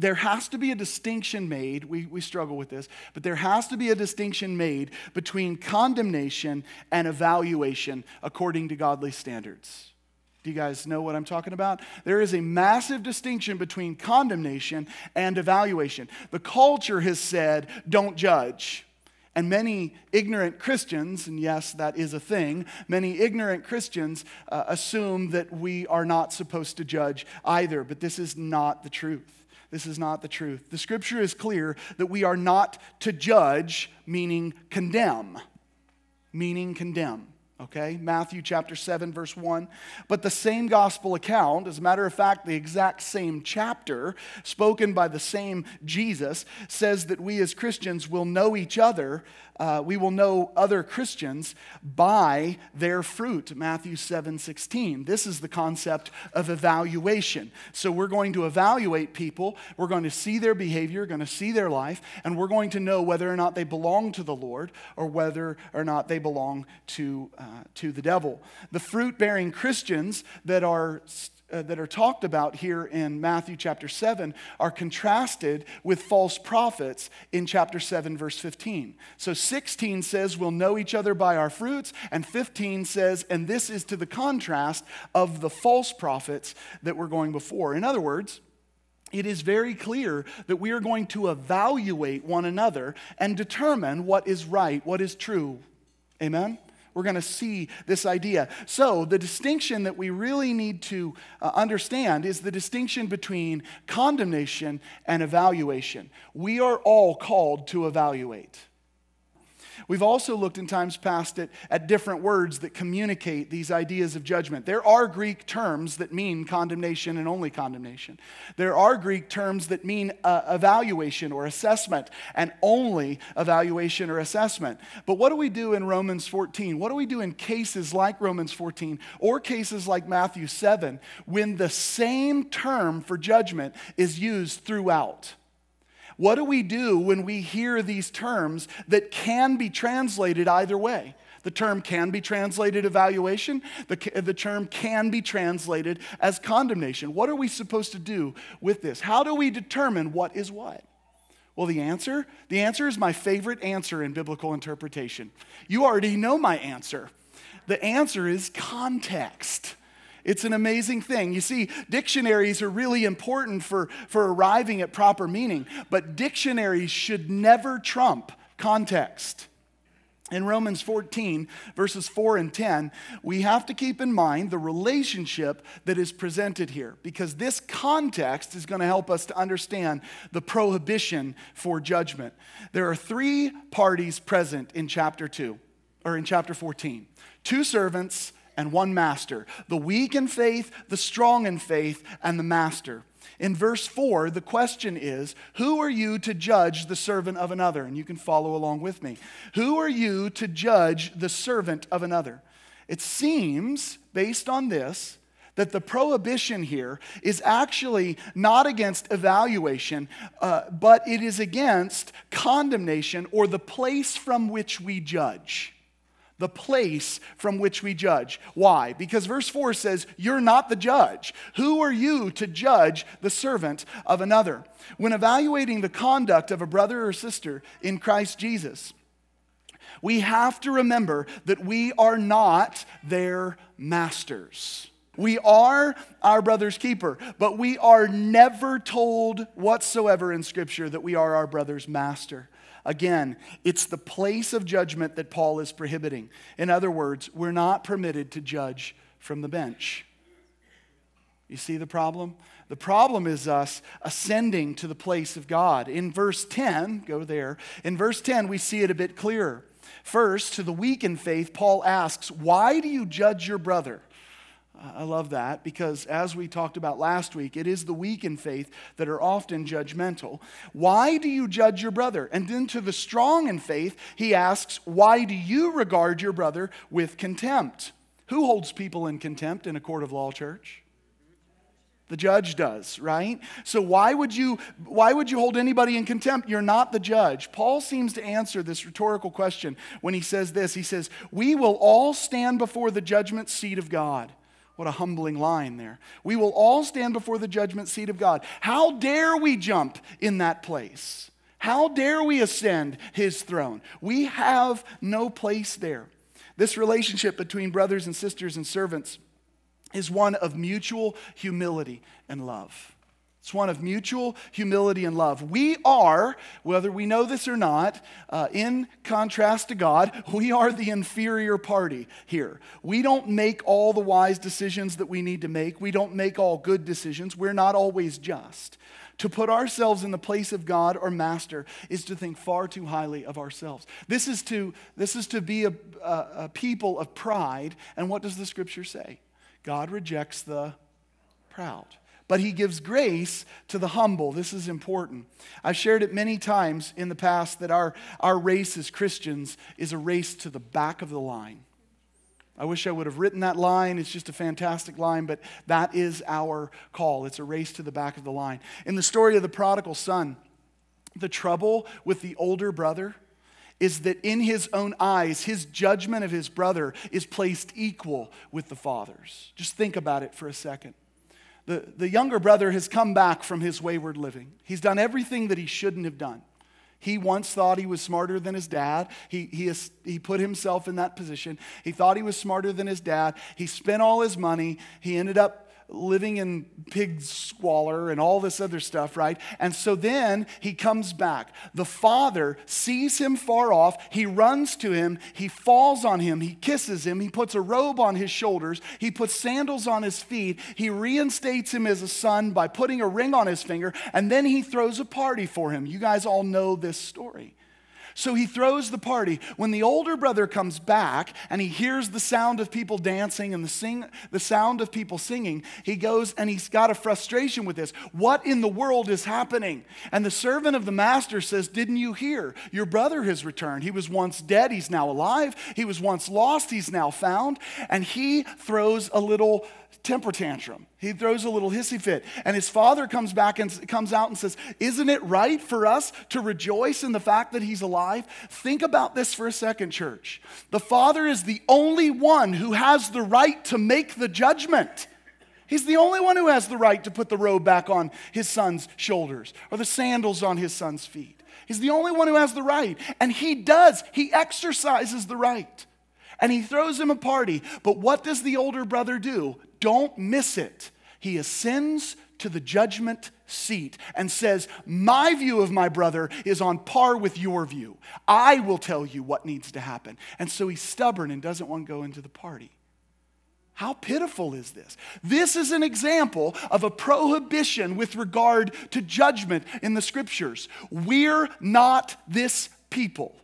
there has to be a distinction made. We, we struggle with this, but there has to be a distinction made between condemnation and evaluation according to godly standards. Do you guys know what I'm talking about? There is a massive distinction between condemnation and evaluation. The culture has said, don't judge. And many ignorant Christians, and yes, that is a thing, many ignorant Christians uh, assume that we are not supposed to judge either, but this is not the truth. This is not the truth. The scripture is clear that we are not to judge, meaning condemn. Meaning condemn okay? Matthew chapter 7, verse 1. But the same gospel account, as a matter of fact, the exact same chapter, spoken by the same Jesus, says that we as Christians will know each other uh, we will know other Christians by their fruit. Matthew 7 16. This is the concept of evaluation. So we're going to evaluate people, we're going to see their behavior, going to see their life, and we're going to know whether or not they belong to the Lord or whether or not they belong to, uh, to the devil. The fruit bearing Christians that are uh, that are talked about here in Matthew chapter 7 are contrasted with false prophets in chapter 7, verse 15. So 16 says, We'll know each other by our fruits, and 15 says, And this is to the contrast of the false prophets that were going before. In other words, it is very clear that we are going to evaluate one another and determine what is right, what is true. Amen? We're going to see this idea. So, the distinction that we really need to uh, understand is the distinction between condemnation and evaluation. We are all called to evaluate. We've also looked in times past at, at different words that communicate these ideas of judgment. There are Greek terms that mean condemnation and only condemnation. There are Greek terms that mean uh, evaluation or assessment and only evaluation or assessment. But what do we do in Romans 14? What do we do in cases like Romans 14 or cases like Matthew 7 when the same term for judgment is used throughout? What do we do when we hear these terms that can be translated either way? The term can be translated evaluation, the, the term can be translated as condemnation. What are we supposed to do with this? How do we determine what is what? Well, the answer? The answer is my favorite answer in biblical interpretation. You already know my answer. The answer is context. It's an amazing thing. You see, dictionaries are really important for, for arriving at proper meaning, but dictionaries should never trump context. In Romans 14, verses 4 and 10, we have to keep in mind the relationship that is presented here because this context is going to help us to understand the prohibition for judgment. There are three parties present in chapter 2, or in chapter 14 two servants and one master the weak in faith, the strong in faith, and the master. In verse 4, the question is Who are you to judge the servant of another? And you can follow along with me. Who are you to judge the servant of another? It seems, based on this, that the prohibition here is actually not against evaluation, uh, but it is against condemnation or the place from which we judge the place from which we judge. Why? Because verse 4 says, You're not the judge. Who are you to judge the servant of another? When evaluating the conduct of a brother or sister in Christ Jesus, we have to remember that we are not their masters. We are our brother's keeper, but we are never told whatsoever in Scripture that we are our brother's master. Again, it's the place of judgment that Paul is prohibiting. In other words, we're not permitted to judge from the bench. You see the problem? The problem is us ascending to the place of God. In verse 10, go there. In verse 10, we see it a bit clearer. First, to the weak in faith, Paul asks, Why do you judge your brother? I love that because, as we talked about last week, it is the weak in faith that are often judgmental. Why do you judge your brother? And then to the strong in faith, he asks, Why do you regard your brother with contempt? Who holds people in contempt in a court of law church? The judge does, right? So why would you why would you hold anybody in contempt? You're not the judge. Paul seems to answer this rhetorical question when he says this. He says, "We will all stand before the judgment seat of God." What a humbling line there. We will all stand before the judgment seat of God. How dare we jump in that place? How dare we ascend his throne? We have no place there. This relationship between brothers and sisters and servants is one of mutual humility and love. It's one of mutual humility and love. We are, whether we know this or not, uh, in contrast to God, we are the inferior party here. We don't make all the wise decisions that we need to make. We don't make all good decisions. We're not always just. To put ourselves in the place of God or master is to think far too highly of ourselves. This is to, this is to be a, a, a people of pride. And what does the scripture say? God rejects the proud but he gives grace to the humble. This is important. I've shared it many times in the past that our, our race as Christians is a race to the back of the line. I wish I would have written that line. It's just a fantastic line, but that is our call. It's a race to the back of the line. In the story of the prodigal son, the trouble with the older brother is that in his own eyes, his judgment of his brother is placed equal with the father's. Just think about it for a second. The, the younger brother has come back from his wayward living. He's done everything that he shouldn't have done. He once thought he was smarter than his dad. He, he, he put himself in that position. He thought he was smarter than his dad. He spent all his money. He ended up living in pig squalor and all this other stuff, right? And so then he comes back. The father sees him far off. He runs to him. He falls on him. He kisses him. He puts a robe on his shoulders. He puts sandals on his feet. He reinstates him as a son by putting a ring on his finger. And then he throws a party for him. You guys all know this story. So he throws the party. When the older brother comes back and he hears the sound of people dancing and the, sing, the sound of people singing, he goes and he's got a frustration with this. What in the world is happening? And the servant of the master says, Didn't you hear? Your brother has returned. He was once dead, he's now alive. He was once lost, he's now found. And he throws a little temper tantrum. He throws a little hissy fit. And his father comes back and comes out and says, Isn't it right for us to rejoice in the fact that he's alive? Think about this for a second, church. The father is the only one who has the right to make the judgment. He's the only one who has the right to put the robe back on his son's shoulders or the sandals on his son's feet. He's the only one who has the right. And he does, he exercises the right. And he throws him a party. But what does the older brother do? Don't miss it. He ascends to the judgment seat and says, My view of my brother is on par with your view. I will tell you what needs to happen. And so he's stubborn and doesn't want to go into the party. How pitiful is this? This is an example of a prohibition with regard to judgment in the scriptures. We're not this people.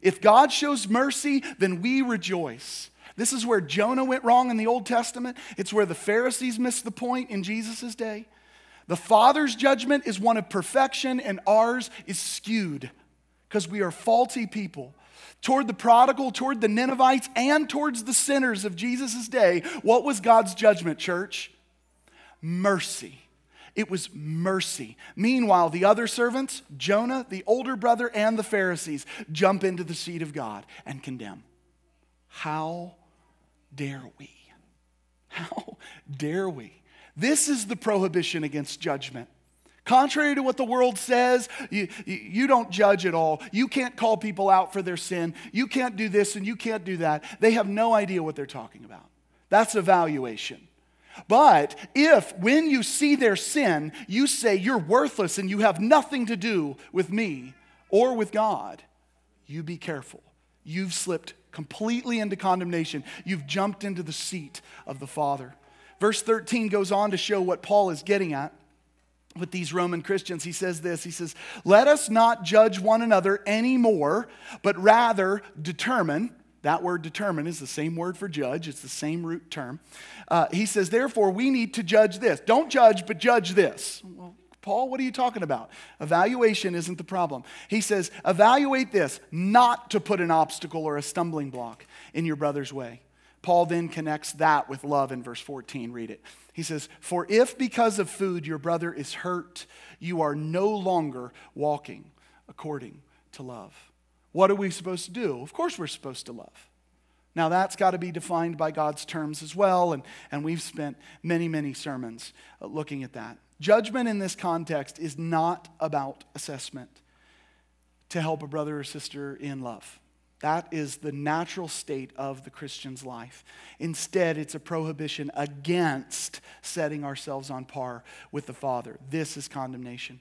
If God shows mercy, then we rejoice. This is where Jonah went wrong in the Old Testament. It's where the Pharisees missed the point in Jesus' day. The Father's judgment is one of perfection, and ours is skewed because we are faulty people. Toward the prodigal, toward the Ninevites, and towards the sinners of Jesus' day, what was God's judgment, church? Mercy. It was mercy. Meanwhile, the other servants, Jonah, the older brother, and the Pharisees, jump into the seat of God and condemn. How dare we? How dare we? This is the prohibition against judgment. Contrary to what the world says, you, you don't judge at all. You can't call people out for their sin. You can't do this and you can't do that. They have no idea what they're talking about. That's evaluation. But if, when you see their sin, you say you're worthless and you have nothing to do with me or with God, you be careful. You've slipped completely into condemnation. You've jumped into the seat of the Father. Verse 13 goes on to show what Paul is getting at with these Roman Christians. He says this He says, Let us not judge one another anymore, but rather determine. That word determine is the same word for judge, it's the same root term. Uh, he says, Therefore, we need to judge this. Don't judge, but judge this. Well, Paul, what are you talking about? Evaluation isn't the problem. He says, evaluate this, not to put an obstacle or a stumbling block in your brother's way. Paul then connects that with love in verse 14. Read it. He says, For if because of food your brother is hurt, you are no longer walking according to love. What are we supposed to do? Of course, we're supposed to love. Now, that's got to be defined by God's terms as well, and, and we've spent many, many sermons uh, looking at that. Judgment in this context is not about assessment to help a brother or sister in love. That is the natural state of the Christian's life. Instead, it's a prohibition against setting ourselves on par with the Father. This is condemnation.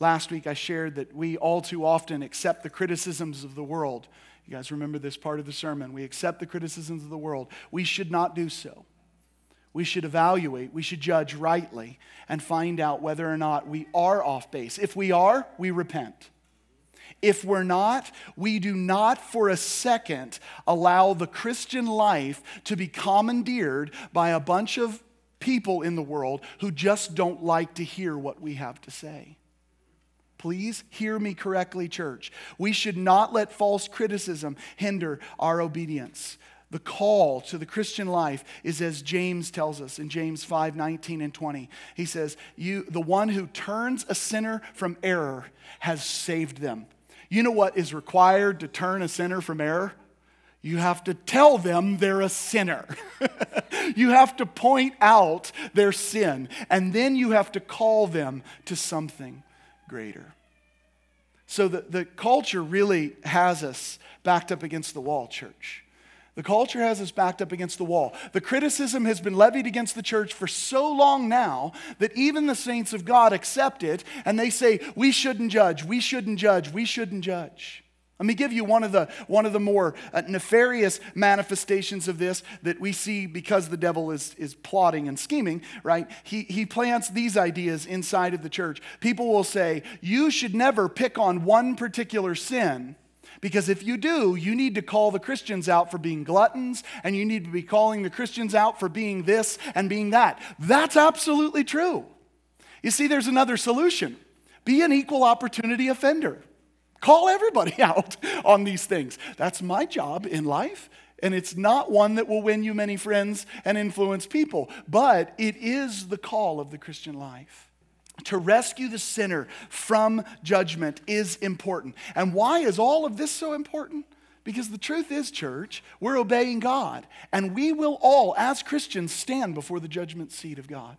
Last week, I shared that we all too often accept the criticisms of the world. You guys remember this part of the sermon. We accept the criticisms of the world. We should not do so. We should evaluate, we should judge rightly, and find out whether or not we are off base. If we are, we repent. If we're not, we do not for a second allow the Christian life to be commandeered by a bunch of people in the world who just don't like to hear what we have to say. Please hear me correctly, church. We should not let false criticism hinder our obedience. The call to the Christian life is as James tells us in James 5 19 and 20. He says, you, The one who turns a sinner from error has saved them. You know what is required to turn a sinner from error? You have to tell them they're a sinner. you have to point out their sin, and then you have to call them to something greater. So the, the culture really has us backed up against the wall, church. The culture has us backed up against the wall. The criticism has been levied against the church for so long now that even the saints of God accept it and they say, we shouldn't judge, we shouldn't judge, we shouldn't judge. Let me give you one of the, one of the more uh, nefarious manifestations of this that we see because the devil is, is plotting and scheming, right? He, he plants these ideas inside of the church. People will say, You should never pick on one particular sin because if you do, you need to call the Christians out for being gluttons, and you need to be calling the Christians out for being this and being that. That's absolutely true. You see, there's another solution be an equal opportunity offender. Call everybody out on these things. That's my job in life. And it's not one that will win you many friends and influence people, but it is the call of the Christian life to rescue the sinner from judgment is important. And why is all of this so important? Because the truth is, church, we're obeying God, and we will all, as Christians, stand before the judgment seat of God.